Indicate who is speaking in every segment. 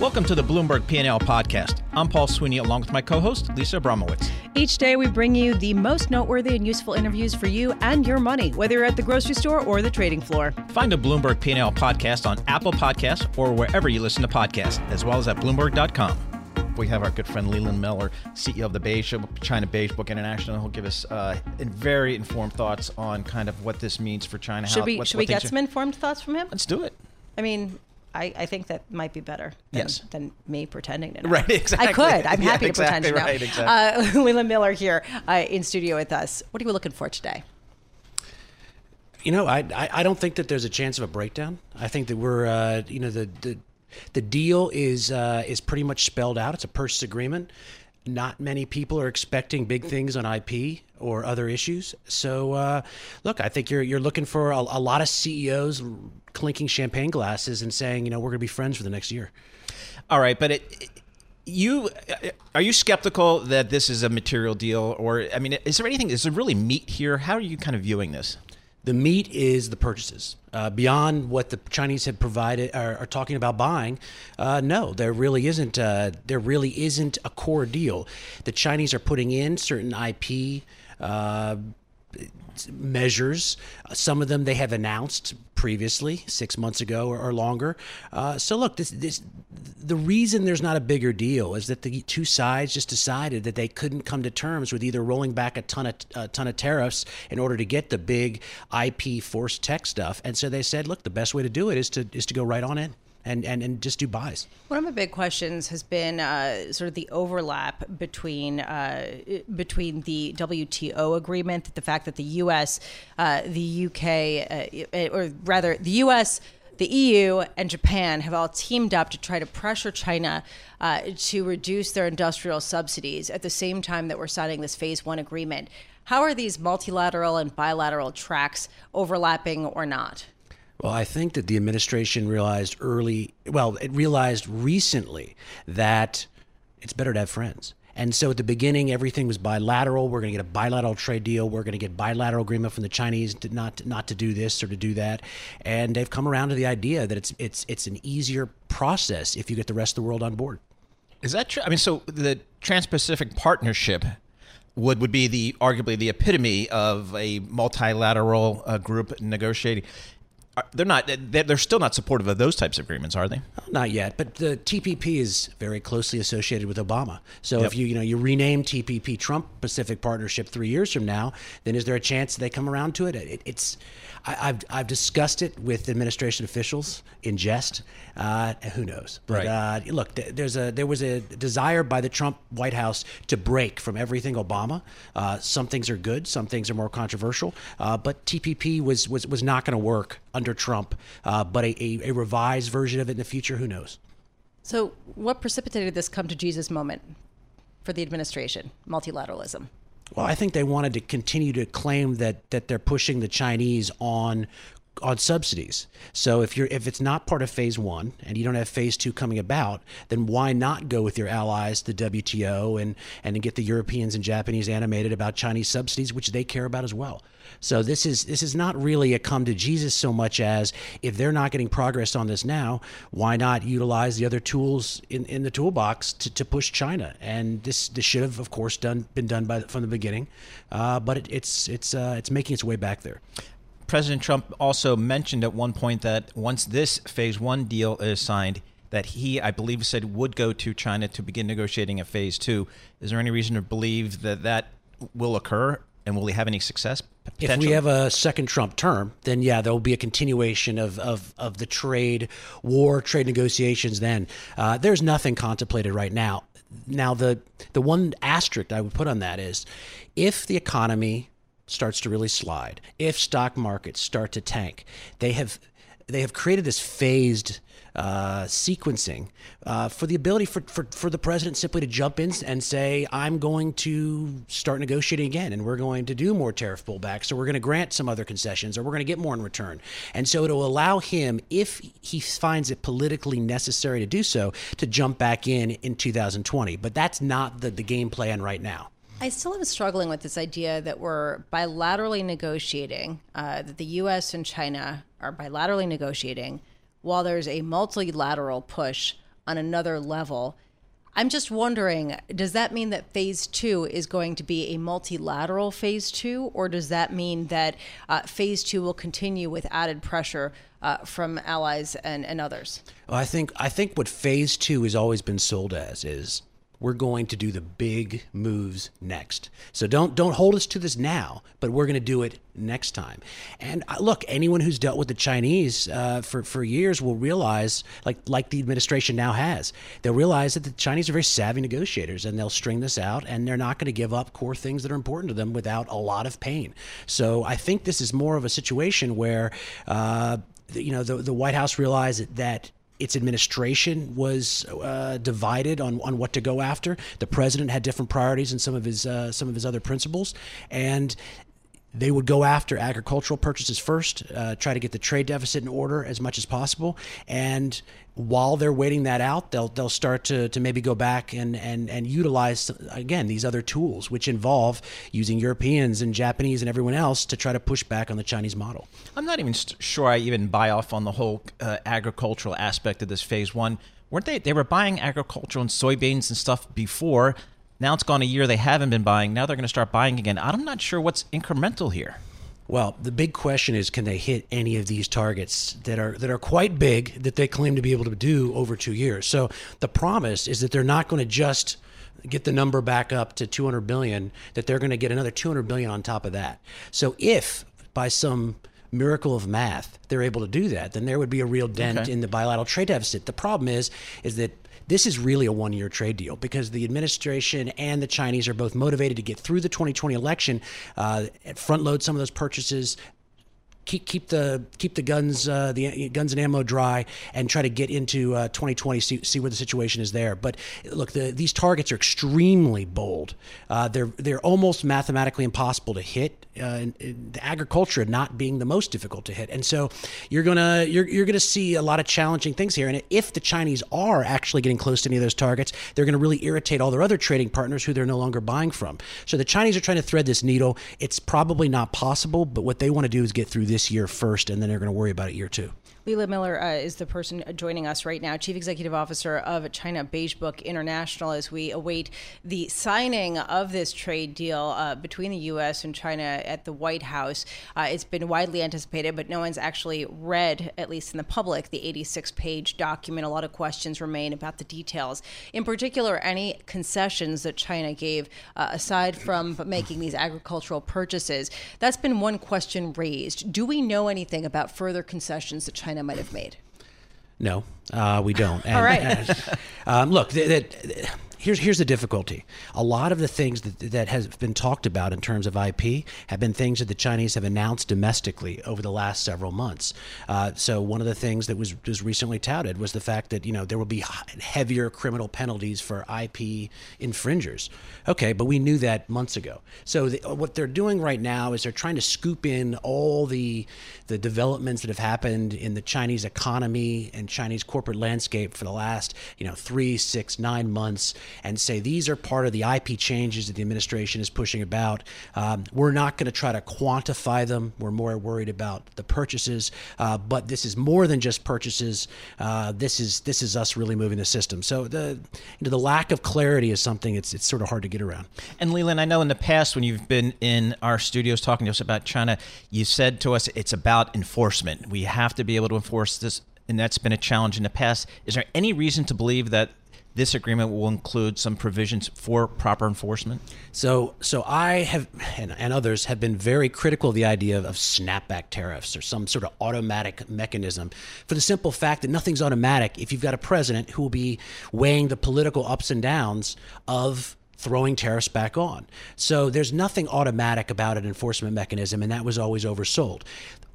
Speaker 1: Welcome to the Bloomberg P&L podcast. I'm Paul Sweeney along with my co-host Lisa Abramowicz.
Speaker 2: Each day we bring you the most noteworthy and useful interviews for you and your money, whether you're at the grocery store or the trading floor.
Speaker 1: Find a Bloomberg P&L podcast on Apple Podcasts or wherever you listen to podcasts, as well as at bloomberg.com. We have our good friend Leland Miller, CEO of the Beige, China Beige Book International, who'll give us uh, very informed thoughts on kind of what this means for China.
Speaker 2: Should
Speaker 1: how,
Speaker 2: we
Speaker 1: what,
Speaker 2: should
Speaker 1: what
Speaker 2: we get some informed thoughts from him?
Speaker 1: Let's do it.
Speaker 2: I mean, I, I think that might be better than,
Speaker 1: Yes.
Speaker 2: than me pretending to know.
Speaker 1: Right, exactly.
Speaker 2: I could. I'm
Speaker 1: Yeah,
Speaker 2: happy to
Speaker 1: exactly
Speaker 2: pretend to know.
Speaker 1: right, exactly.
Speaker 2: Uh, Leland Miller here uh, in studio with us. What are you looking for today?
Speaker 3: You know, I, I I don't think that there's a chance of a breakdown. I think that we're uh, you know the the the deal is uh, is pretty much spelled out. It's a purchase agreement. Not many people are expecting big things on IP or other issues. So uh, look, I think you're you're looking for a, a lot of CEOs clinking champagne glasses and saying, you know, we're going to be friends for the next year.
Speaker 1: All right, but it, you are you skeptical that this is a material deal, or I mean, is there anything? Is there really meat here? How are you kind of viewing this?
Speaker 3: The meat is the purchases. Uh, beyond what the Chinese have provided are, are talking about buying, uh, no, there really isn't. Uh, there really isn't a core deal. The Chinese are putting in certain IP uh, measures. Some of them they have announced previously, six months ago or, or longer. Uh, so look, this this the reason there's not a bigger deal is that the two sides just decided that they couldn't come to terms with either rolling back a ton of a ton of tariffs in order to get the big IP forced tech stuff, and so they said, look, the best way to do it is to is to go right on in. And, and, and just do buys.
Speaker 2: One of my big questions has been uh, sort of the overlap between uh, between the WTO agreement, the fact that the U.S., uh, the UK, uh, or rather the U.S., the EU, and Japan have all teamed up to try to pressure China uh, to reduce their industrial subsidies at the same time that we're signing this Phase One agreement. How are these multilateral and bilateral tracks overlapping or not?
Speaker 3: Well, I think that the administration realized early, well, it realized recently that it's better to have friends. And so at the beginning, everything was bilateral. We're going to get a bilateral trade deal. We're going to get bilateral agreement from the Chinese to not not to do this or to do that. And they've come around to the idea that it's it's it's an easier process if you get the rest of the world on board.
Speaker 1: Is that true? I mean, so the Trans-Pacific Partnership would would be the arguably the epitome of a multilateral uh, group negotiating. They're not. They're they're still not supportive of those types of agreements, are they?
Speaker 3: Not yet, but the TPP is very closely associated with Obama. So
Speaker 1: Yep.
Speaker 3: if you you know you rename TPP Trump Pacific Partnership three years from now, then is there a chance they come around to it? it it's I, I've I've discussed it with administration officials in jest. Uh, who knows? But
Speaker 1: Right.
Speaker 3: uh, look, there's a there was a desire by the Trump White House to break from everything Obama. Uh, some things are good, some things are more controversial. Uh, but TPP was was was not going to work under Trump. Uh, but a, a, a revised version of it in the future, who knows?
Speaker 2: So, what precipitated this come to Jesus moment for the administration? Multilateralism.
Speaker 3: Well, I think they wanted to continue to claim that that they're pushing the Chinese on on subsidies. So if you're if it's not part of phase 1 and you don't have phase 2 coming about, then why not go with your allies the WTO and and get the Europeans and Japanese animated about Chinese subsidies which they care about as well. So this is this is not really a come to Jesus so much as if they're not getting progress on this now, why not utilize the other tools in, in the toolbox to, to push China? And this this should have of course done been done by from the beginning, uh, but it, it's it's uh, it's making its way back there.
Speaker 1: President Trump also mentioned at one point that once this phase one deal is signed, that he, I believe, said would go to China to begin negotiating a phase two. Is there any reason to believe that that will occur, and will he have any success?
Speaker 3: If we have a second Trump term, then yeah, there will be a continuation of, of, of the trade war, trade negotiations. Then uh, there's nothing contemplated right now. Now the the one asterisk I would put on that is if the economy starts to really slide, if stock markets start to tank, they have they have created this phased uh, sequencing uh, for the ability for, for, for the president simply to jump in and say, I'm going to start negotiating again and we're going to do more tariff pullbacks or we're going to grant some other concessions or we're going to get more in return. And so it'll allow him, if he finds it politically necessary to do so, to jump back in in 2020. But that's not the, the game plan right now.
Speaker 2: I still am struggling with this idea that we're bilaterally negotiating, uh, that the U.S. and China are bilaterally negotiating, while there's a multilateral push on another level. I'm just wondering, does that mean that phase two is going to be a multilateral phase two, or does that mean that uh, phase two will continue with added pressure uh, from allies and, and others?
Speaker 3: Well, I think I think what phase two has always been sold as is we're going to do the big moves next. So don't don't hold us to this now, but we're going to do it next time. And uh, look, anyone who's dealt with the Chinese uh, for for years will realize, like like the administration now has, they'll realize that the Chinese are very savvy negotiators, and they'll string this out, and they're not going to give up core things that are important to them without a lot of pain. So I think this is more of a situation where. Uh, you know, the, the White House realized that its administration was uh, divided on, on what to go after. The president had different priorities and some of his uh, some of his other principles, and they would go after agricultural purchases first, uh, try to get the trade deficit in order as much as possible, and while they're waiting that out, they'll they'll start to, to maybe go back and, and, and utilize again these other tools, which involve using Europeans and Japanese and everyone else to try to push back on the Chinese model.
Speaker 1: I'm not even sure I even buy off on the whole uh, agricultural aspect of this phase one. Weren't they? They were buying agricultural and soybeans and stuff before. Now it's gone a year. They haven't been buying. Now they're going to start buying again. I'm not sure what's incremental here.
Speaker 3: Well, the big question is can they hit any of these targets that are that are quite big that they claim to be able to do over 2 years. So the promise is that they're not going to just get the number back up to 200 billion that they're going to get another 200 billion on top of that. So if by some miracle of math they're able to do that, then there would be a real dent okay. in the bilateral trade deficit. The problem is is that this is really a one year trade deal because the administration and the Chinese are both motivated to get through the 2020 election, uh, front load some of those purchases, keep keep the keep the guns uh, the guns and ammo dry and try to get into uh, 2020 see, see where the situation is there. But look, the, these targets are extremely bold. Uh, they're they're almost mathematically impossible to hit. Uh, the agriculture not being the most difficult to hit, and so you're gonna you're you're gonna see a lot of challenging things here. And if the Chinese are actually getting close to any of those targets, they're to really irritate all their other trading partners who they're no longer buying from. So the Chinese are trying to thread this needle. It's probably not possible, but what they want to do is get through this this year first, and then they're going to worry about it year two.
Speaker 2: Leland Miller uh, is the person joining us right now, Chief Executive Officer of China Beige Book International, as we await the signing of this trade deal uh, between the U.S. and China at the White House. Uh, it's been widely anticipated, but no one's actually read, at least in the public, the 86 page document. A lot of questions remain about the details. In particular, any concessions that China gave, uh, aside from making these agricultural purchases. That's been one question raised. Do we know anything about further concessions that China? China might have made?
Speaker 3: No, uh, we don't.
Speaker 2: And, All right.
Speaker 3: um, look, that here's here's the difficulty. A lot of the things that that has been talked about in terms of IP have been things that the Chinese have announced domestically over the last several months. Uh, so one of the things that was was recently touted was the fact that you know there will be heavier criminal penalties for IP infringers. Okay, but we knew that months ago. So the, what they're doing right now is they're trying to scoop in all the the developments that have happened in the Chinese economy and Chinese corporate landscape for the last you know three, six, nine months and say these are part of the IP changes that the administration is pushing about. Um, we're not going to try to quantify them. We're more worried about the purchases, uh, but this is more than just purchases. Uh, this is this is us really moving the system. So the you know, the lack of clarity is something it's it's sort of hard to get around.
Speaker 1: And Leland, I know in the past when you've been in our studios talking to us about China, you said to us it's about enforcement. We have to be able to enforce this and that's been a challenge in the past. Is there any reason to believe that this agreement will include some provisions for proper enforcement?
Speaker 3: So, so I have and, and, others have been very critical of the idea of, of snapback tariffs or some sort of automatic mechanism, for the simple fact that nothing's automatic if you've got a president who will be weighing the political ups and downs of throwing tariffs back on. So there's nothing automatic about an enforcement mechanism, and that was always oversold.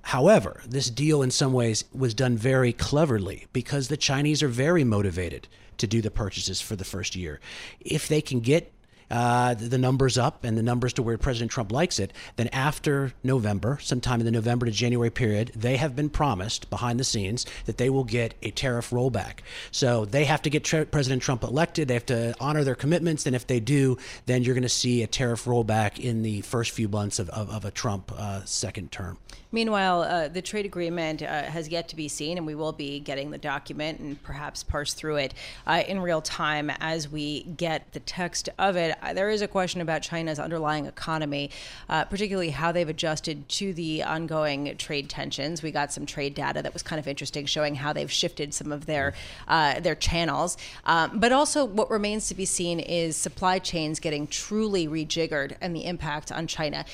Speaker 3: However, this deal in some ways was done very cleverly because the Chinese are very motivated to do the purchases for the first year. If they can get uh, the numbers up and the numbers to where President Trump likes it, then after November, sometime in the November to January period, they have been promised behind the scenes that they will get a tariff rollback. So they have to get tra- President Trump elected. They have to honor their commitments. And if they do, then you're going to see a tariff rollback in the first few months of, of, of a Trump uh, second term.
Speaker 2: Meanwhile, uh, the trade agreement uh, has yet to be seen, and we will be getting the document and perhaps parse through it uh, in real time as we get the text of it. Uh, there is a question about China's underlying economy, uh, particularly how they've adjusted to the ongoing trade tensions. We got some trade data that was kind of interesting, showing how they've shifted some of their uh, their channels. Um, but also, what remains to be seen is supply chains getting truly rejiggered and the impact on China.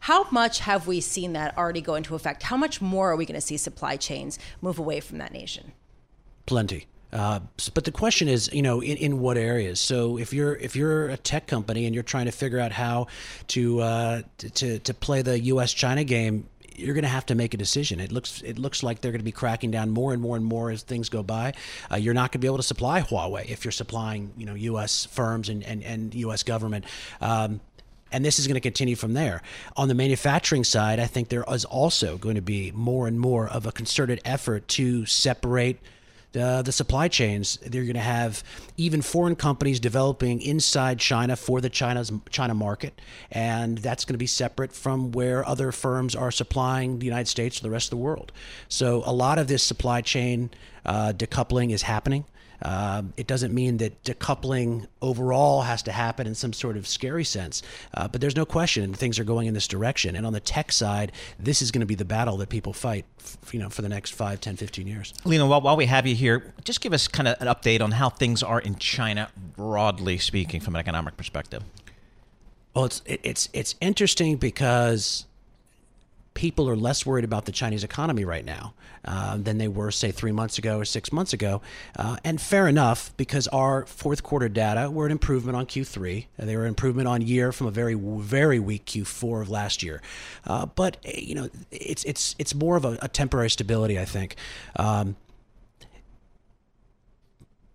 Speaker 2: How much have we seen that already go into effect? How much more are we going to see supply chains move away from that nation?
Speaker 3: Plenty. Uh, but the question is, you know, in, in what areas? So if you're if you're a tech company and you're trying to figure out how to uh, to to play the U.S. China game, you're going to have to make a decision. It looks it looks like they're going to be cracking down more and more and more as things go by. Uh, you're not going to be able to supply Huawei if you're supplying you know U.S. firms and and, and U.S. government. Um, and this is going to continue from there. On the manufacturing side, I think there is also going to be more and more of a concerted effort to separate uh, the supply chains. They're going to have even foreign companies developing inside China for the China's China market, and that's going to be separate from where other firms are supplying the United States or the rest of the world. So a lot of this supply chain uh, decoupling is happening. Um, it doesn't mean that decoupling overall has to happen in some sort of scary sense, uh, but there's no question things are going in this direction. And on the tech side, this is going to be the battle that people fight, f- you know, for the next 5, 10, 15 years.
Speaker 1: Lena, while, while we have you here, just give us kind of an update on how things are in China, broadly speaking, from an economic perspective.
Speaker 3: Well, it's it, it's it's interesting because people are less worried about the Chinese economy right now uh, than they were, say, three months ago or six months ago. Uh, and fair enough, because our fourth quarter data were an improvement on Q3. They were an improvement on year from a very, very weak Q4 of last year. Uh, but eh, you know, it's it's it's more of a, a temporary stability, I think. Um,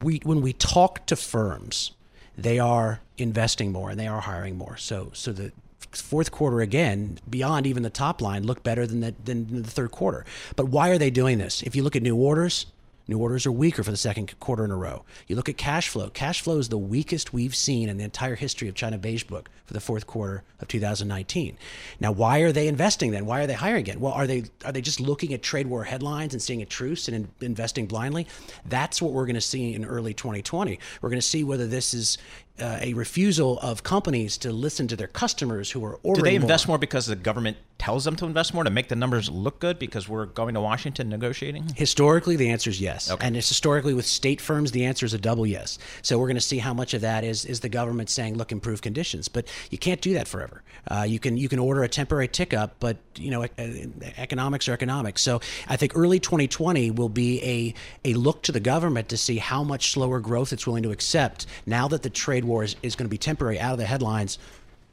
Speaker 3: we when we talk to firms, they are investing more and they are hiring more. So so the fourth quarter again, beyond even the top line, look better than the, than the third quarter. But why are they doing this? If you look at new orders, New orders are weaker for the second quarter in a row. You look at cash flow. Cash flow is the weakest we've seen in the entire history of China Beige Book for the fourth quarter of 2019. Now, why are they investing then? Why are they hiring again? Well, are they are they just looking at trade war headlines and seeing a truce and in, investing blindly? That's what we're going to see in early 2020. We're going to see whether this is uh, a refusal of companies to listen to their customers who are ordering.
Speaker 1: Do they invest
Speaker 3: more.
Speaker 1: more because the government tells them to invest more to make the numbers look good because we're going to Washington negotiating?
Speaker 3: Historically, the answer is yes,
Speaker 1: Okay.
Speaker 3: and it's historically with state firms, the answer is a double yes. So we're going to see how much of that is is the government saying, "Look, improve conditions," but you can't do that forever. Uh, you can you can order a temporary tick up, but you know, e- economics are economics. So I think early 2020 will be a a look to the government to see how much slower growth it's willing to accept now that the trade war is, is going to be temporary out of the headlines.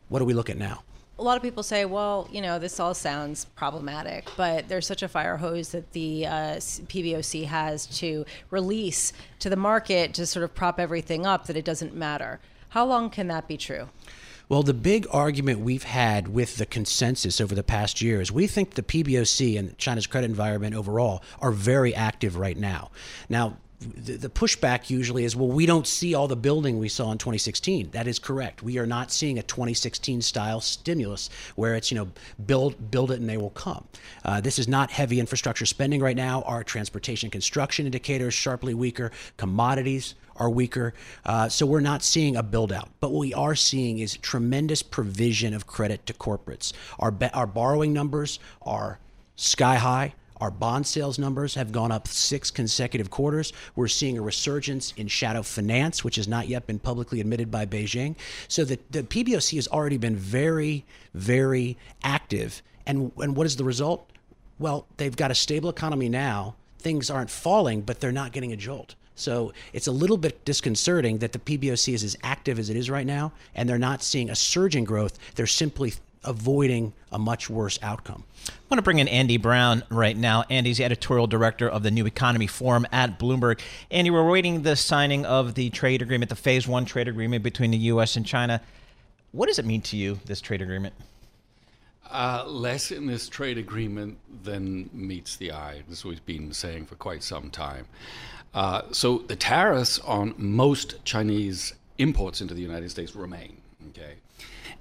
Speaker 3: What do we look at now?
Speaker 2: a lot of people say, well, you know, this all sounds problematic, but there's such a fire hose that the uh, PBOC has to release to the market to sort of prop everything up that it doesn't matter. How long can that be true?
Speaker 3: Well, the big argument we've had with the consensus over the past year is we think the PBOC and China's credit environment overall are very active right now. Now, the, pushback usually is, well, we don't see all the building we saw in 2016. That is correct. We are not seeing a 2016 style stimulus where it's, you know, build build it and they will come. Uh, this is not heavy infrastructure spending right now. Our transportation construction indicators sharply weaker. Commodities are weaker. Uh, so we're not seeing a build out. But what we are seeing is tremendous provision of credit to corporates. Our, our borrowing numbers are sky high. Our bond sales numbers have gone up six consecutive quarters. We're seeing a resurgence in shadow finance, which has not yet been publicly admitted by Beijing. So the, the PBOC has already been very, very active. And, and what is the result? Well, they've got a stable economy now. Things aren't falling, but they're not getting a jolt. So it's a little bit disconcerting that the PBOC is as active as it is right now, and they're not seeing a surge in growth. They're simply avoiding a much worse outcome.
Speaker 1: I want to bring in Andy Browne right now. Andy's the editorial director of the New Economy Forum at Bloomberg. Andy, we're waiting the signing of the trade agreement, the phase one trade agreement between the U.S. and China. What does it mean to you, this trade agreement?
Speaker 4: Uh, less in this trade agreement than meets the eye. This is we've been saying for quite some time. Uh, so the tariffs on most Chinese imports into the United States remain. Okay.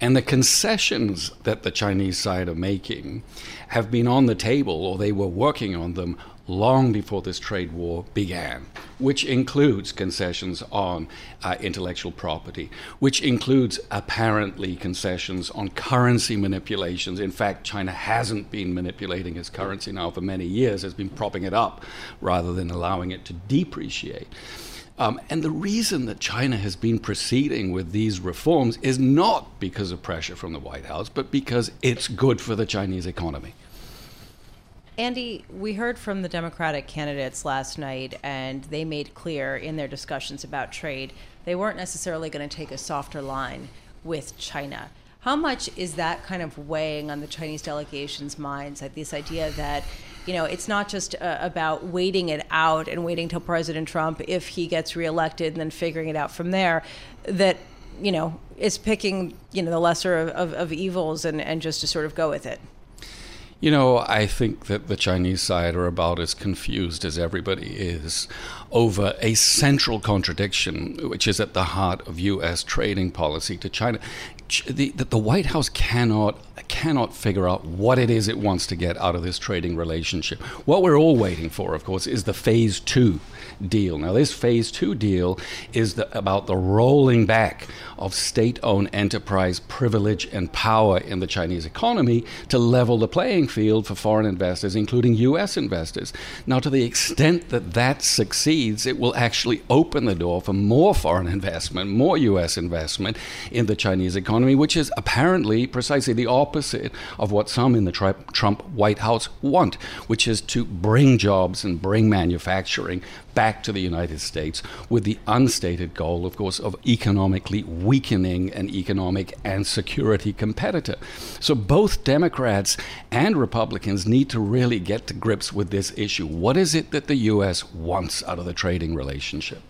Speaker 4: And the concessions that the Chinese side are making have been on the table, or they were working on them long before this trade war began, which includes concessions on uh, intellectual property, which includes apparently concessions on currency manipulations. In fact, China hasn't been manipulating its currency now for many years, has been propping it up rather than allowing it to depreciate. Um, and the reason that China has been proceeding with these reforms is not because of pressure from the White House, but because it's good for the Chinese economy.
Speaker 2: Andy, we heard from the Democratic candidates last night, and they made clear in their discussions about trade they weren't necessarily going to take a softer line with China. How much is that kind of weighing on the Chinese delegation's minds? Like this idea that, you know, it's not just uh, about waiting it out and waiting till President Trump, if he gets reelected, and then figuring it out from there. That you know, it's picking you know the lesser of, of, of evils and, and just to sort of go with it.
Speaker 4: You know, I think that the Chinese side are about as confused as everybody is over a central contradiction, which is at the heart of U.S. trading policy to China. The, that the White House cannot cannot figure out what it is it wants to get out of this trading relationship. What we're all waiting for, of course, is the phase two deal. Now, this phase two deal is the, about the rolling back of state owned enterprise privilege and power in the Chinese economy to level the playing field for foreign investors, including U.S. investors. Now, to the extent that that succeeds, it will actually open the door for more foreign investment, more U.S. investment in the Chinese economy, which is apparently precisely the opposite of what some in the Trump White House want, which is to bring jobs and bring manufacturing back to the United States with the unstated goal, of course, of economically weakening an economic and security competitor. So both Democrats and Republicans need to really get to grips with this issue. What is it that the U.S. wants out of the trading relationship?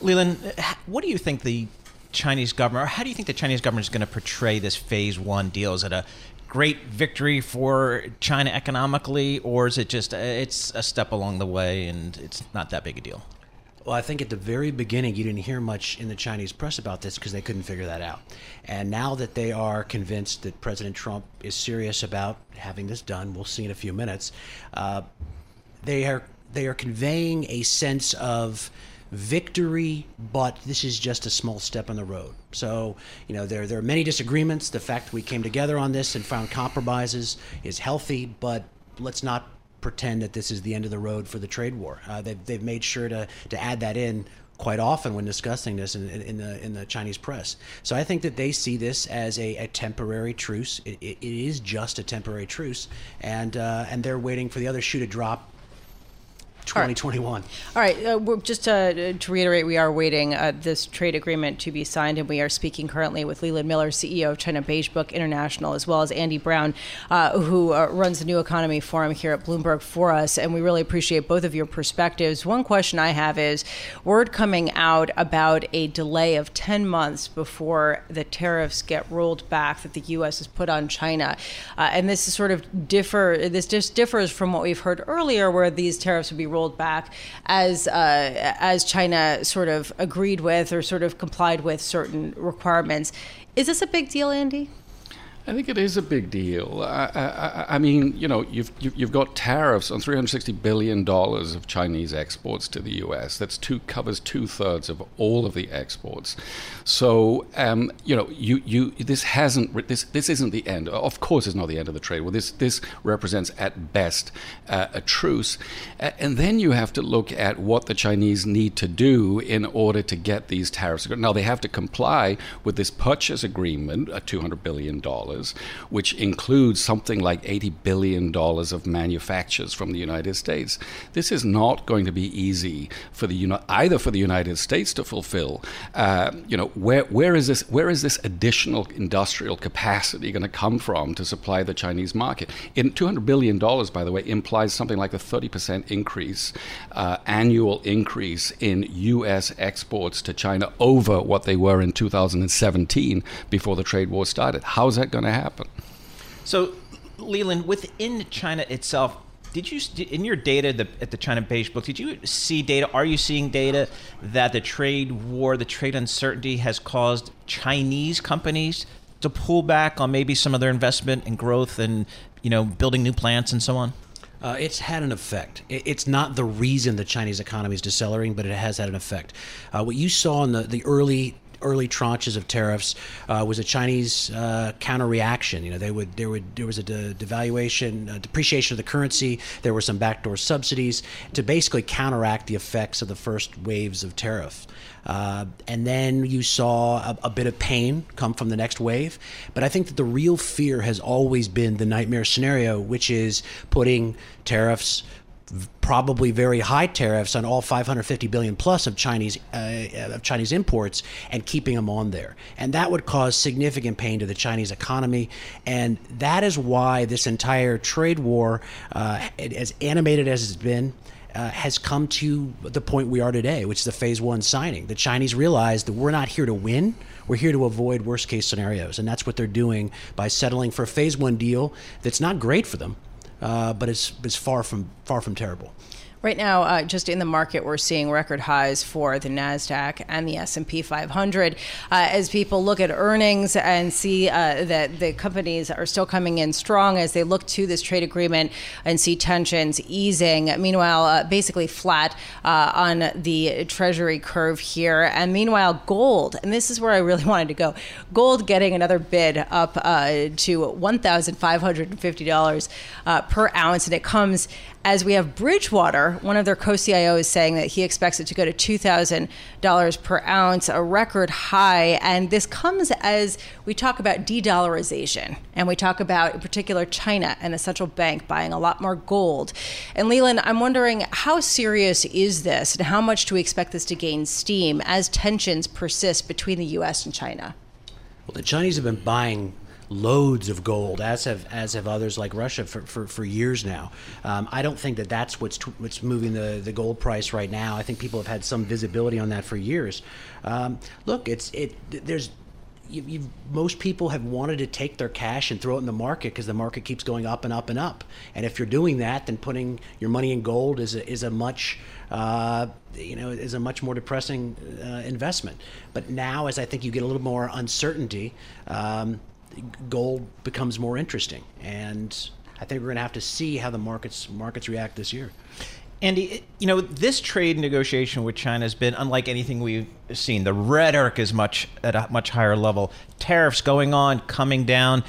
Speaker 1: Leland, what do you think the Chinese government, or how do you think the Chinese government is going to portray this phase one deal? Is it a great victory for China economically, or is it just it's a step along the way and it's not that big a deal?
Speaker 3: Well, I think at the very beginning, you didn't hear much in the Chinese press about this because they couldn't figure that out. And now that they are convinced that President Trump is serious about having this done, we'll see in a few minutes. Uh, they are they are conveying a sense of victory, but this is just a small step on the road. So, you know, there, there are many disagreements. The fact that we came together on this and found compromises is healthy, but let's not pretend that this is the end of the road for the trade war. Uh, they've, they've made sure to, to add that in quite often when discussing this in, in, in, the in the Chinese press. So I think that they see this as a, a temporary truce. It, it, it is just a temporary truce, and uh, and they're waiting for the other shoe to drop 2021.
Speaker 2: All right. Uh, we're just to reiterate, we are waiting uh, this trade agreement to be signed, and we are speaking currently with Leland Miller, CEO of China Beige Book International, as well as Andy Browne, uh, who uh, runs the New Economy Forum here at Bloomberg for us. And we really appreciate both of your perspectives. One question I have is word coming out about a delay of 10 months before the tariffs get rolled back that the U.S. has put on China. Uh, and this is sort of differ. This just differs from what we've heard earlier, where these tariffs would be rolled back as uh, as China sort of agreed with or sort of complied with certain requirements. Is this a big deal, Andy?
Speaker 4: I think it is a big deal. I, I, I mean, you know, you've you've got tariffs on 360 billion dollars of Chinese exports to the U.S. That's two covers two thirds of all of the exports. So, um, you know, you you this hasn't this this isn't the end. Of course, it's not the end of the trade war. This this represents at best uh, a truce, and then you have to look at what the Chinese need to do in order to get these tariffs. Now they have to comply with this purchase agreement, uh, 200 billion dollars which includes something like $80 billion of manufactures from the United States. This is not going to be easy for the either for the United States to fulfill. Uh, you know, where, where is this where is this additional industrial capacity going to come from to supply the Chinese market? In $200 billion, by the way, implies something like a 30% increase, uh, annual increase in U.S. exports to China over what they were in 2017 before the trade war started. How's that going to happen?
Speaker 1: So, Leland, within China itself, did you in your data the, at the China Beige Book? Did you see data? Are you seeing data that the trade war, the trade uncertainty, has caused Chinese companies to pull back on maybe some of their investment and growth, and you know, building new plants and so on?
Speaker 3: Uh, it's had an effect. It's not the reason the Chinese economy is decelerating, but it has had an effect. Uh, what you saw in the, the early early tranches of tariffs uh, was a Chinese uh, counter reaction. You know, they would there would there was a de- devaluation, a depreciation of the currency. There were some backdoor subsidies to basically counteract the effects of the first waves of tariffs. Uh, and then you saw a, a, bit of pain come from the next wave. But I think that the real fear has always been the nightmare scenario, which is putting tariffs probably very high tariffs on all 550 billion plus of Chinese uh, of Chinese imports and keeping them on there, and that would cause significant pain to the Chinese economy, and that is why this entire trade war, uh, as animated as it's been, uh, has come to the point we are today, which is the phase one signing. The Chinese realize that we're not here to win. We're here to avoid worst case scenarios. And that's what they're doing by settling for a phase one deal that's not great for them, uh, but it's, it's far, from, far from terrible.
Speaker 2: Right now, uh, just in the market, we're seeing record highs for the Nasdaq and the S and P 500 uh, as people look at earnings and see uh, that the companies are still coming in strong as they look to this trade agreement and see tensions easing. Meanwhile, uh, basically flat uh, on the Treasury curve here, and meanwhile, gold, and this is where I really wanted to go. Gold getting another bid up uh, to one thousand five hundred and fifty dollars per ounce, and it comes as we have Bridgewater, one of their co CIOs saying that he expects it to go to $2,000 per ounce, a record high. And this comes as we talk about de dollarization and we talk about, in particular, China and the central bank buying a lot more gold. And Leland, I'm wondering how serious is this and how much do we expect this to gain steam as tensions persist between the U.S. and China?
Speaker 3: Well, the Chinese have been buying loads of gold, as have as have others like Russia for, for, for years now. Um, I don't think that that's what's t- what's moving the, the gold price right now. I think people have had some visibility on that for years. Um, look, it's it. There's you, most people have wanted to take their cash and throw it in the market because the market keeps going up and up and up. And if you're doing that, then putting your money in gold is a, is a much uh, you know is a much more depressing uh, investment. But now, as I think you get a little more uncertainty. Um, gold becomes more interesting. And I think we're going to have to see how the markets markets react this year.
Speaker 1: Andy, you know, this trade negotiation with China has been unlike anything we've seen. The rhetoric is much at a much higher level. Tariffs going on, coming down.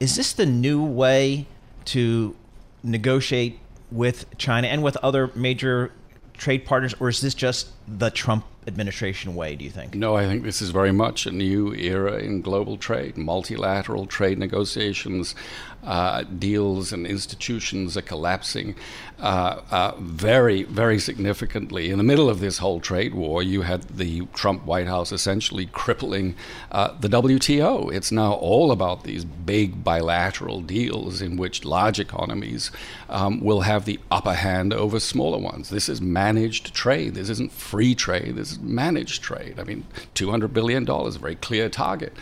Speaker 1: Is this the new way to negotiate with China and with other major trade partners, or is this just the Trump administration way, do you think?
Speaker 4: No, I think this is very much a new era in global trade. Multilateral trade negotiations, uh, deals, and institutions are collapsing uh, uh, very, very significantly. In the middle of this whole trade war, you had the Trump White House essentially crippling uh, the WTO. It's now all about these big bilateral deals in which large economies um, will have the upper hand over smaller ones. This is managed trade. This isn't free trade. This is managed trade. I mean, $200 billion, a very clear target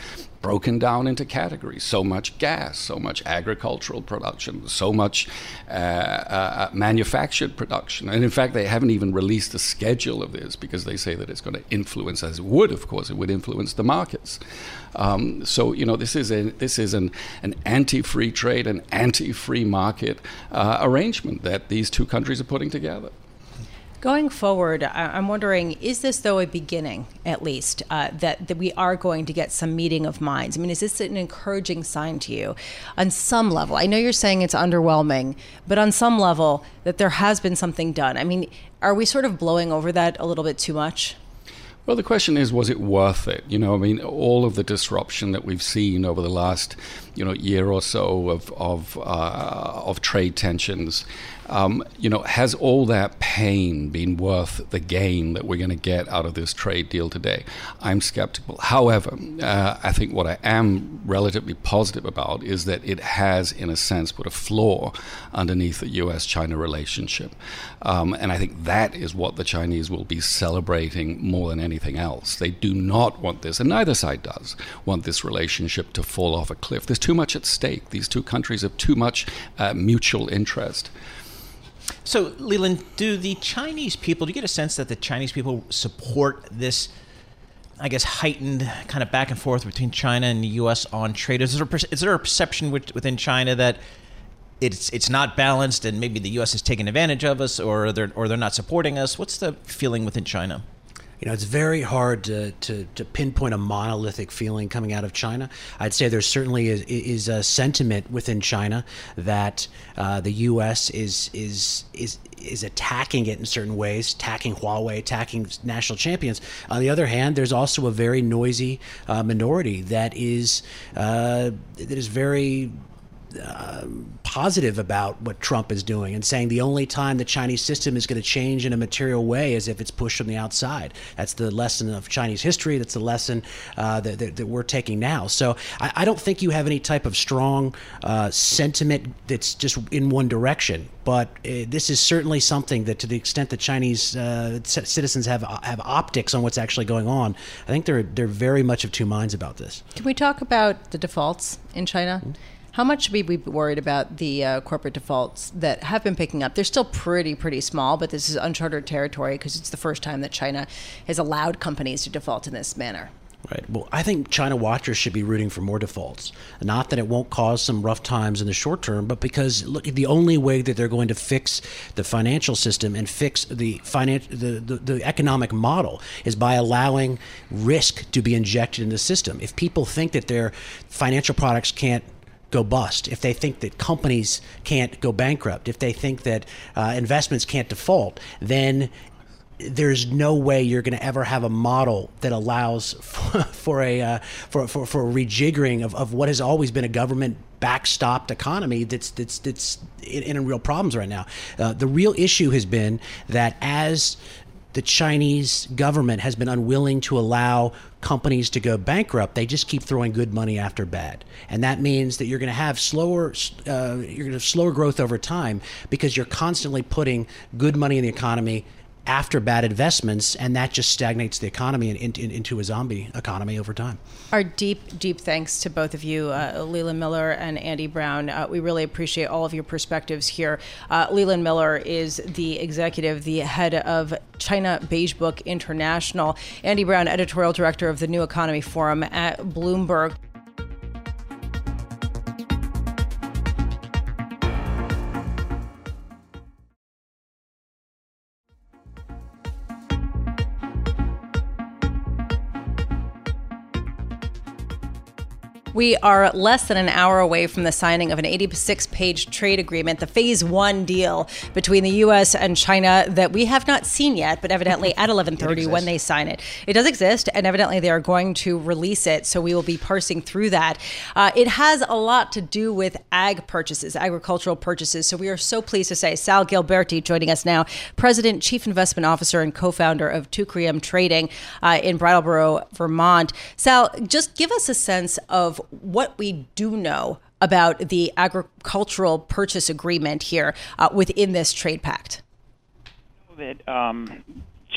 Speaker 4: broken down into categories. So much gas, so much agricultural production, so much uh, uh, manufactured production. And in fact, they haven't even released a schedule of this because they say that it's going to influence, as it would, of course, it would influence the markets. Um, so you know, this is a this is an an anti-free trade, an anti-free market uh, arrangement that these two countries are putting together.
Speaker 2: Going forward, I'm wondering, is this though a beginning, at least, uh, that, that we are going to get some meeting of minds? I mean, is this an encouraging sign to you on some level? I know you're saying it's underwhelming, but on some level, that there has been something done. I mean, are we sort of blowing over that a little bit too much?
Speaker 4: Well, the question is, was it worth it? You know, I mean, all of the disruption that we've seen over the last, you know, year or so of of uh, of trade tensions um, you know, has all that pain been worth the gain that we're going to get out of this trade deal today? I'm skeptical. However, uh, I think what I am relatively positive about is that it has, in a sense, put a floor underneath the U.S. China relationship. Um, and I think that is what the Chinese will be celebrating more than anything else. They do not want this, and neither side does, want this relationship to fall off a cliff. There's too much at stake. These two countries have too much uh, mutual interest.
Speaker 1: So, Leland, do the Chinese people, do you get a sense that the Chinese people support this, I guess, heightened kind of back and forth between China and the U.S. on trade? Is there a, is there a perception within China that it's it's not balanced and maybe the U.S. is taking advantage of us or they're, or they're not supporting us? What's the feeling within China?
Speaker 3: You know, it's very hard to, to, to, pinpoint a monolithic feeling coming out of China. I'd say there certainly is, is a sentiment within China that uh, the U.S. is is is is attacking it in certain ways, attacking Huawei, attacking national champions. On the other hand, there's also a very noisy uh, minority that is uh, that is very uh, positive about what Trump is doing and saying the only time the Chinese system is going to change in a material way is if it's pushed from the outside. That's the lesson of Chinese history. That's the lesson uh, that, that, that, we're taking now. So I, I, don't think you have any type of strong uh, sentiment that's just in one direction. But uh, this is certainly something that, to the extent that Chinese uh, citizens have have optics on what's actually going on, I think they're they're very much of two minds about this.
Speaker 2: Can we talk about the defaults in China? Mm-hmm. How much should we be worried about the uh, corporate defaults that have been picking up? They're still pretty, pretty small, but this is uncharted territory because it's the first time that China has allowed companies to default in this manner.
Speaker 3: Right. Well, I think China watchers should be rooting for more defaults. Not that it won't cause some rough times in the short term, but because look, the only way that they're going to fix the financial system and fix the finan- the, the, the economic model is by allowing risk to be injected in the system. If people think that their financial products can't go bust, if they think that companies can't go bankrupt, if they think that uh, investments can't default, then there's no way you're going to ever have a model that allows for, for a uh, for, for, for rejiggering of, of what has always been a government backstopped economy that's that's that's in, in real problems right now. Uh, the real issue has been that as the Chinese government has been unwilling to allow companies to go bankrupt. They just keep throwing good money after bad, and that means that you're going to have slower, uh, you're going to slower growth over time because you're constantly putting good money in the economy after bad investments, and that just stagnates the economy in, in, into a zombie economy over time.
Speaker 2: Our deep, deep thanks to both of you, uh, Leland Miller and Andy Browne. Uh, we really appreciate all of your perspectives here. Uh, Leland Miller is the executive, the head of China Beige Book International. Andy Browne, editorial director of the New Economy Forum at Bloomberg. We are less than an hour away from the signing of an 86 page trade agreement, the phase one deal between the U.S. and China that we have not seen yet, but evidently at 1130 when they sign it. It does exist, and evidently they are going to release it, so we will be parsing through that. Uh, it has a lot to do with ag purchases, agricultural purchases, so we are so pleased to say Sal Gilbertie joining us now, President, Chief Investment Officer, and co-founder of Teucrium Trading uh, in Brattleboro, Vermont. Sal, just give us a sense of what we do know about the agricultural purchase agreement here uh, within this trade pact.
Speaker 5: That um,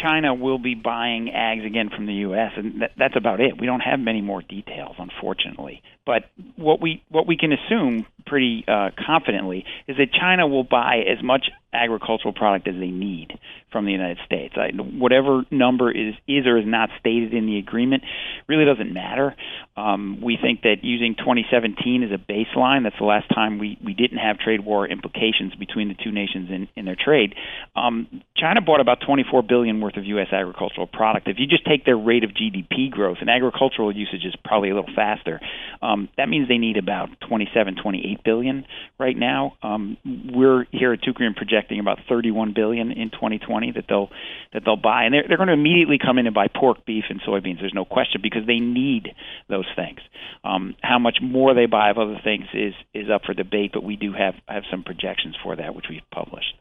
Speaker 5: China will be buying ags again from the U.S., and that, that's about it. We don't have many more details, unfortunately. But what we what we can assume pretty uh, confidently is that China will buy as much agricultural product as they need from the United States. I, whatever number is is or is not stated in the agreement really doesn't matter. Um, we think that using 2017 as a baseline, that's the last time we, we didn't have trade war implications between the two nations in, in their trade. Um, China bought about 24 billion worth of U.S. agricultural product. If you just take their rate of GDP growth, and agricultural usage is probably a little faster, um, that means they need about 27, 28 billion right now. Um, we're here at Teucrium project about 31 billion in 2020 that they'll that they'll buy, and they're they're going to immediately come in and buy pork, beef, and soybeans. There's no question because they need those things. Um, how much more they buy of other things is is up for debate, but we do have have some projections for that, which we've published.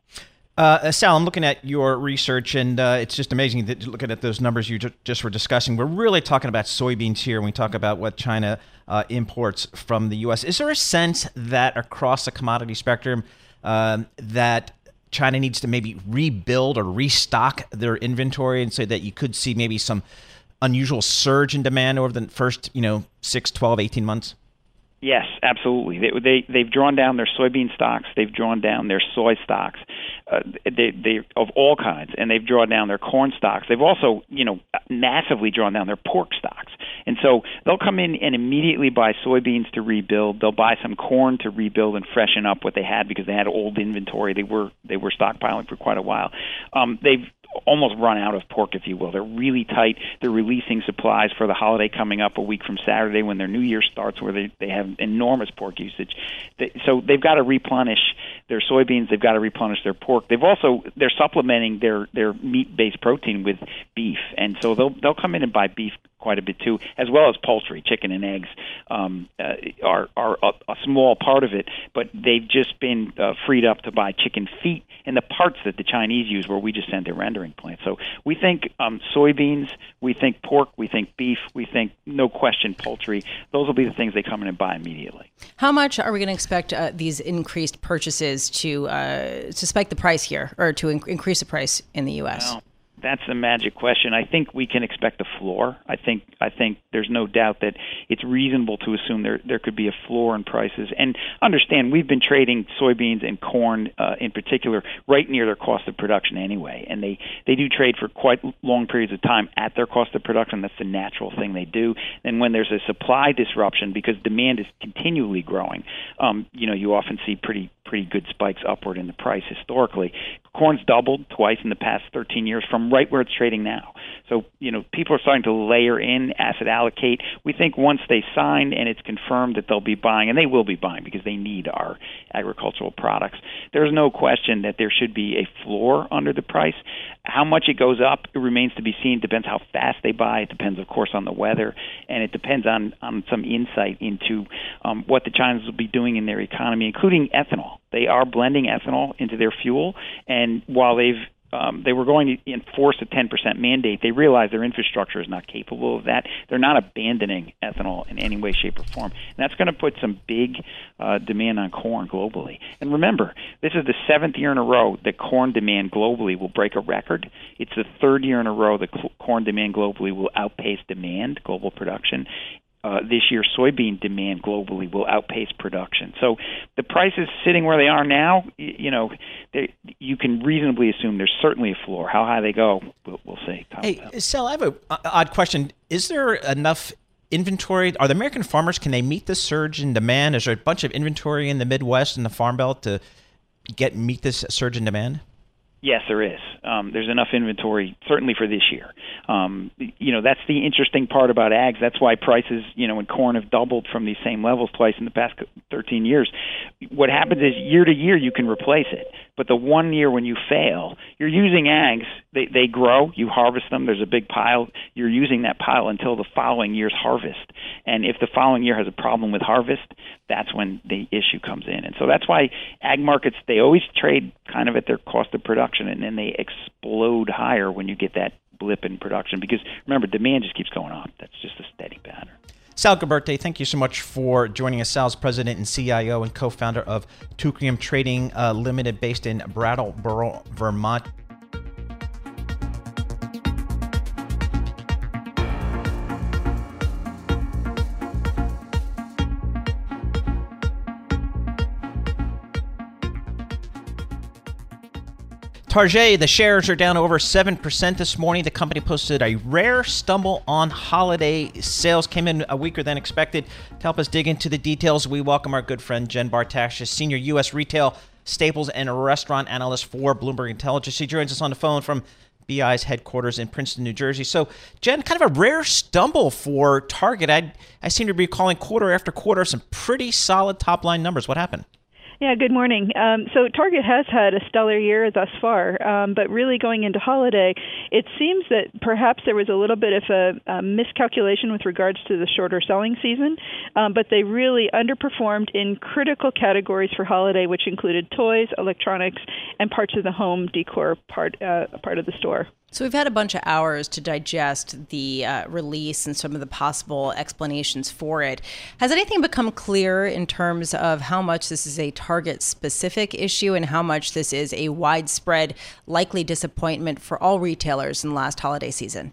Speaker 1: Uh, Sal, I'm looking at your research, and uh, it's just amazing that looking at those numbers you ju- just were discussing. We're really talking about soybeans here when we talk about what China uh, imports from the U.S. Is there a sense that across the commodity spectrum um, that China needs to maybe rebuild or restock their inventory, and so that you could see maybe some unusual surge in demand over the first, you know, 6, 12, 18 months?
Speaker 5: Yes, absolutely. They, they they've drawn down their soybean stocks. They've drawn down their soy stocks, uh, they, they of all kinds, and they've drawn down their corn stocks. They've also, you know, massively drawn down their pork stocks. And so they'll come in and immediately buy soybeans to rebuild. They'll buy some corn to rebuild and freshen up what they had because they had old inventory. They were they were stockpiling for quite a while. Um, they've almost run out of pork, if you will. They're really tight. They're releasing supplies for the holiday coming up a week from Saturday when their New Year starts, where they they have enormous pork usage. They, so they've got to replenish their soybeans. They've got to replenish their pork. They've also they're supplementing their their meat based protein with beef, and so they'll they'll come in and buy beef quite a bit too, as well as poultry, chicken and eggs um, uh, are are a, a small part of it. But they've just been uh, freed up to buy chicken feet and the parts that the Chinese use, where we just send their rendering plants. So we think um, soybeans, we think pork, we think beef, we think no question poultry. Those will be the things they come in and buy immediately.
Speaker 2: How much are we going to expect uh, these increased purchases to uh, to spike the price here, or to in- increase the price in the U.S.?
Speaker 5: Well, that's the magic question. I think we can expect a floor. I think I think there's no doubt that it's reasonable to assume there there could be a floor in prices. And understand, we've been trading soybeans and corn uh, in particular right near their cost of production anyway, and they they do trade for quite long periods of time at their cost of production. That's the natural thing they do. And when there's a supply disruption because demand is continually growing, um, you know, you often see pretty pretty good spikes upward in the price historically. Corn's doubled twice in the past 13 years from right where it's trading now. So, you know, people are starting to layer in, asset allocate. We think once they sign and it's confirmed that they'll be buying, and they will be buying because they need our agricultural products, there's no question that there should be a floor under the price. How much it goes up, it remains to be seen. Depends how fast they buy. It depends, of course, on the weather, and it depends on, on some insight into um, what the Chinese will be doing in their economy, including ethanol. They are blending ethanol into their fuel, and while they've um, they were going to enforce a 10% mandate. They realized their infrastructure is not capable of that. They're not abandoning ethanol in any way, shape, or form. And that's going to put some big uh, demand on corn globally. And remember, this is the seventh year in a row that corn demand globally will break a record. It's the third year in a row that corn demand globally will outpace demand, global production uh, this year soybean demand globally will outpace production. So the prices sitting where they are now, you know, they, you can reasonably assume there's certainly a floor. How high they go, we'll, we'll see.
Speaker 1: hey, Sal, I have a odd question. Is there enough inventory? Are the American farmers can they meet this surge in demand? Is there a bunch of inventory in the Midwest and the Farm Belt to get meet this surge in demand?
Speaker 5: Yes, there is. Um, there's enough inventory, certainly for this year. Um, you know, that's the interesting part about ags. That's why prices, you know, in corn have doubled from these same levels twice in the past 13 years. What happens is year to year you can replace it, but the one year when you fail, you're using ags. They they grow. You harvest them. There's a big pile. You're using that pile until the following year's harvest. And if the following year has a problem with harvest, that's when the issue comes in. And so that's why ag markets they always trade kind of at their cost of production, and then they explode higher when you get that blip in production. Because remember, demand just keeps going up. That's just a steady pattern.
Speaker 1: Sal Gilbertie, thank you so much for joining us. Sal's president and CIO and co-founder of Teucrium Trading uh, Limited, based in Brattleboro, Vermont. Target, the shares are down over 7% this morning. The company posted a rare stumble on holiday sales, came in a weaker than expected. To help us dig into the details, we welcome our good friend Jen Bartashus, senior U.S. retail, staples, and restaurant analyst for Bloomberg Intelligence. She joins us on the phone from BI's headquarters in Princeton, New Jersey. So, Jen, kind of a rare stumble for Target. I, I seem to be calling quarter after quarter some pretty solid top line numbers. What happened?
Speaker 6: Yeah, good morning. Um, so Target has had a stellar year thus far, um, but really going into holiday, it seems that perhaps there was a little bit of a, a miscalculation with regards to the shorter selling season, um, but they really underperformed in critical categories for holiday, which included toys, electronics, and parts of the home decor part uh, part of the store.
Speaker 2: So we've had a bunch of hours to digest the uh, release and some of the possible explanations for it. Has anything become clear in terms of how much this is a target specific issue and how much this is a widespread likely disappointment for all retailers in last holiday season?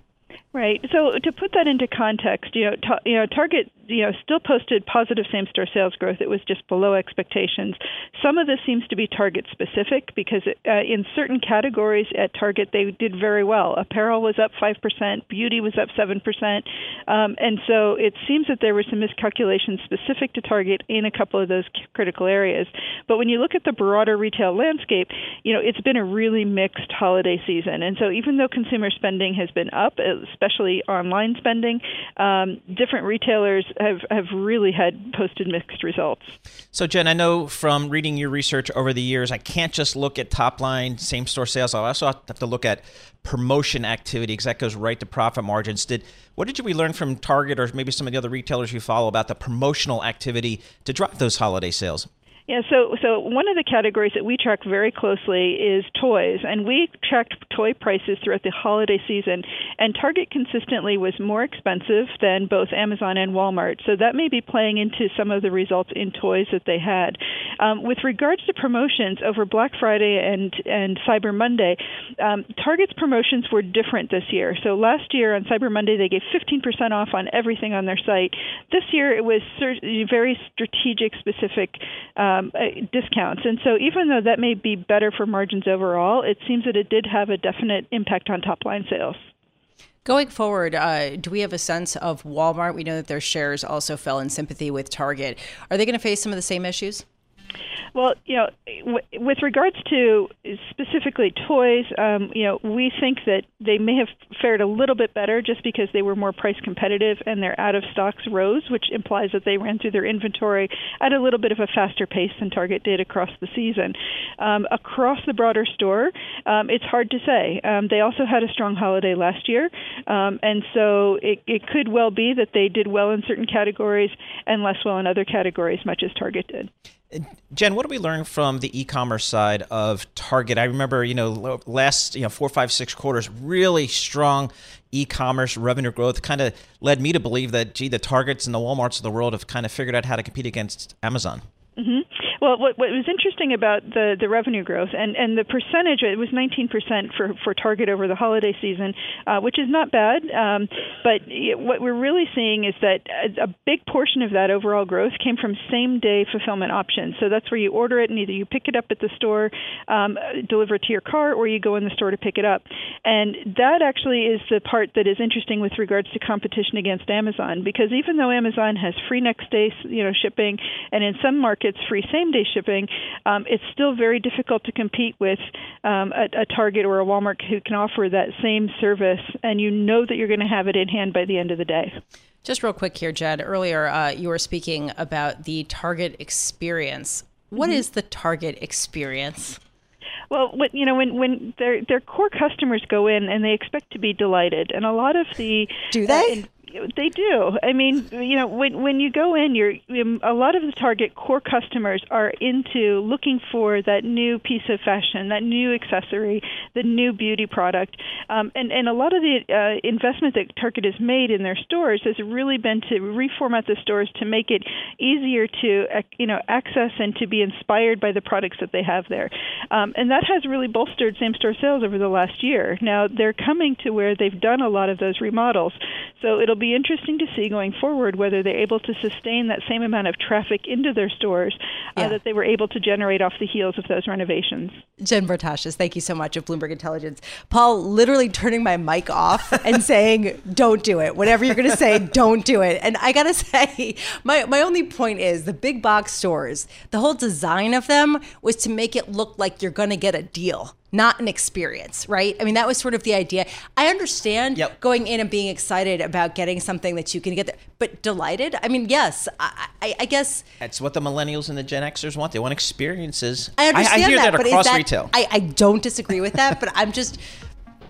Speaker 6: Right. So to put that into context, you know, ta- you know, Target, you know, still posted positive same-store sales growth. It was just below expectations. Some of this seems to be Target specific because it, uh, in certain categories at Target they did very well. Apparel was up five percent, beauty was up seven percent, um, and so it seems that there were some miscalculations specific to Target in a couple of those critical areas. But when you look at the broader retail landscape, you know, it's been a really mixed holiday season, and so even though consumer spending has been up, especially online spending. Um, different retailers have, have really had posted mixed results.
Speaker 1: So, Jen, I know from reading your research over the years, I can't just look at top line, same store sales. I also have to look at promotion activity because that goes right to profit margins. Did what did we learn from Target or maybe some of the other retailers you follow about the promotional activity to drive those holiday sales?
Speaker 6: Yeah, so so one of the categories that we track very closely is toys, and we tracked toy prices throughout the holiday season, and Target consistently was more expensive than both Amazon and Walmart. So that may be playing into some of the results in toys that they had. Um, with regards to promotions over Black Friday and and Cyber Monday, um, Target's promotions were different this year. So last year on Cyber Monday they gave 15% off on everything on their site. This year it was very strategic, specific. Uh, um, uh, discounts. And so, even though that may be better for margins overall, it seems that it did have a definite impact on top line sales.
Speaker 2: Going forward, uh, do we have a sense of Walmart? We know that their shares also fell in sympathy with Target. Are they going to face some of the same issues?
Speaker 6: Well, you know, w- with regards to specifically toys, um, you know, we think that they may have fared a little bit better just because they were more price competitive and their out of stocks rose, which implies that they ran through their inventory at a little bit of a faster pace than Target did across the season. Um, across the broader store, um, it's hard to say. Um, they also had a strong holiday last year, um, and so it, it could well be that they did well in certain categories and less well in other categories, much as Target did.
Speaker 1: Jen, what do we learn from the e-commerce side of Target? I remember, you know, last you know four, five, six quarters, really strong e-commerce revenue growth. Kind of led me to believe that, gee, the Targets and the WalMarts of the world have kind of figured out how to compete against Amazon.
Speaker 6: Mm-hmm. Well, what, what was interesting about the, the revenue growth and, and the percentage, it was 19% for, for Target over the holiday season, uh, which is not bad. Um, but what we're really seeing is that a, a big portion of that overall growth came from same day fulfillment options. So that's where you order it and either you pick it up at the store, um, deliver it to your car, or you go in the store to pick it up. And that actually is the part that is interesting with regards to competition against Amazon because even though Amazon has free next day you know, shipping and in some markets free same day shipping, um, it's still very difficult to compete with um, a, a Target or a Walmart who can offer that same service, and you know that you're going to have it in hand by the end of the day.
Speaker 2: Just real quick here, Jen. Earlier, uh, you were speaking about the Target experience. What mm-hmm. is the Target experience?
Speaker 6: Well, what, you know, when when their their core customers go in and they expect to be delighted, and a lot of the
Speaker 2: do they?
Speaker 6: Uh, they do. I mean, you know, when when you go in, you're a lot of the target core customers are into looking for that new piece of fashion, that new accessory, the new beauty product, um, and and a lot of the uh, investment that Target has made in their stores has really been to reformat the stores to make it easier to you know access and to be inspired by the products that they have there, um, and that has really bolstered same store sales over the last year. Now they're coming to where they've done a lot of those remodels, so it'll be interesting to see going forward whether they're able to sustain that same amount of traffic into their stores uh, yeah. that they were able to generate off the heels of those renovations.
Speaker 2: Jen Bartashus, thank you so much of Bloomberg Intelligence. Paul, literally turning my mic off and saying, "Don't do it. Whatever you're going to say, don't do it." And I got to say, my my only point is the big box stores. The whole design of them was to make it look like you're going to get a deal not an experience, right? I mean, that was sort of the idea. I understand
Speaker 1: Yep.
Speaker 2: going in and being excited about getting something that you can get there, but delighted. I mean, yes, I, I, I guess
Speaker 1: That's what the millennials and the Gen Xers want. They want experiences.
Speaker 2: I understand
Speaker 1: I, hear that,
Speaker 2: but
Speaker 1: across
Speaker 2: that,
Speaker 1: retail.
Speaker 2: I, I don't disagree with that, but I'm just,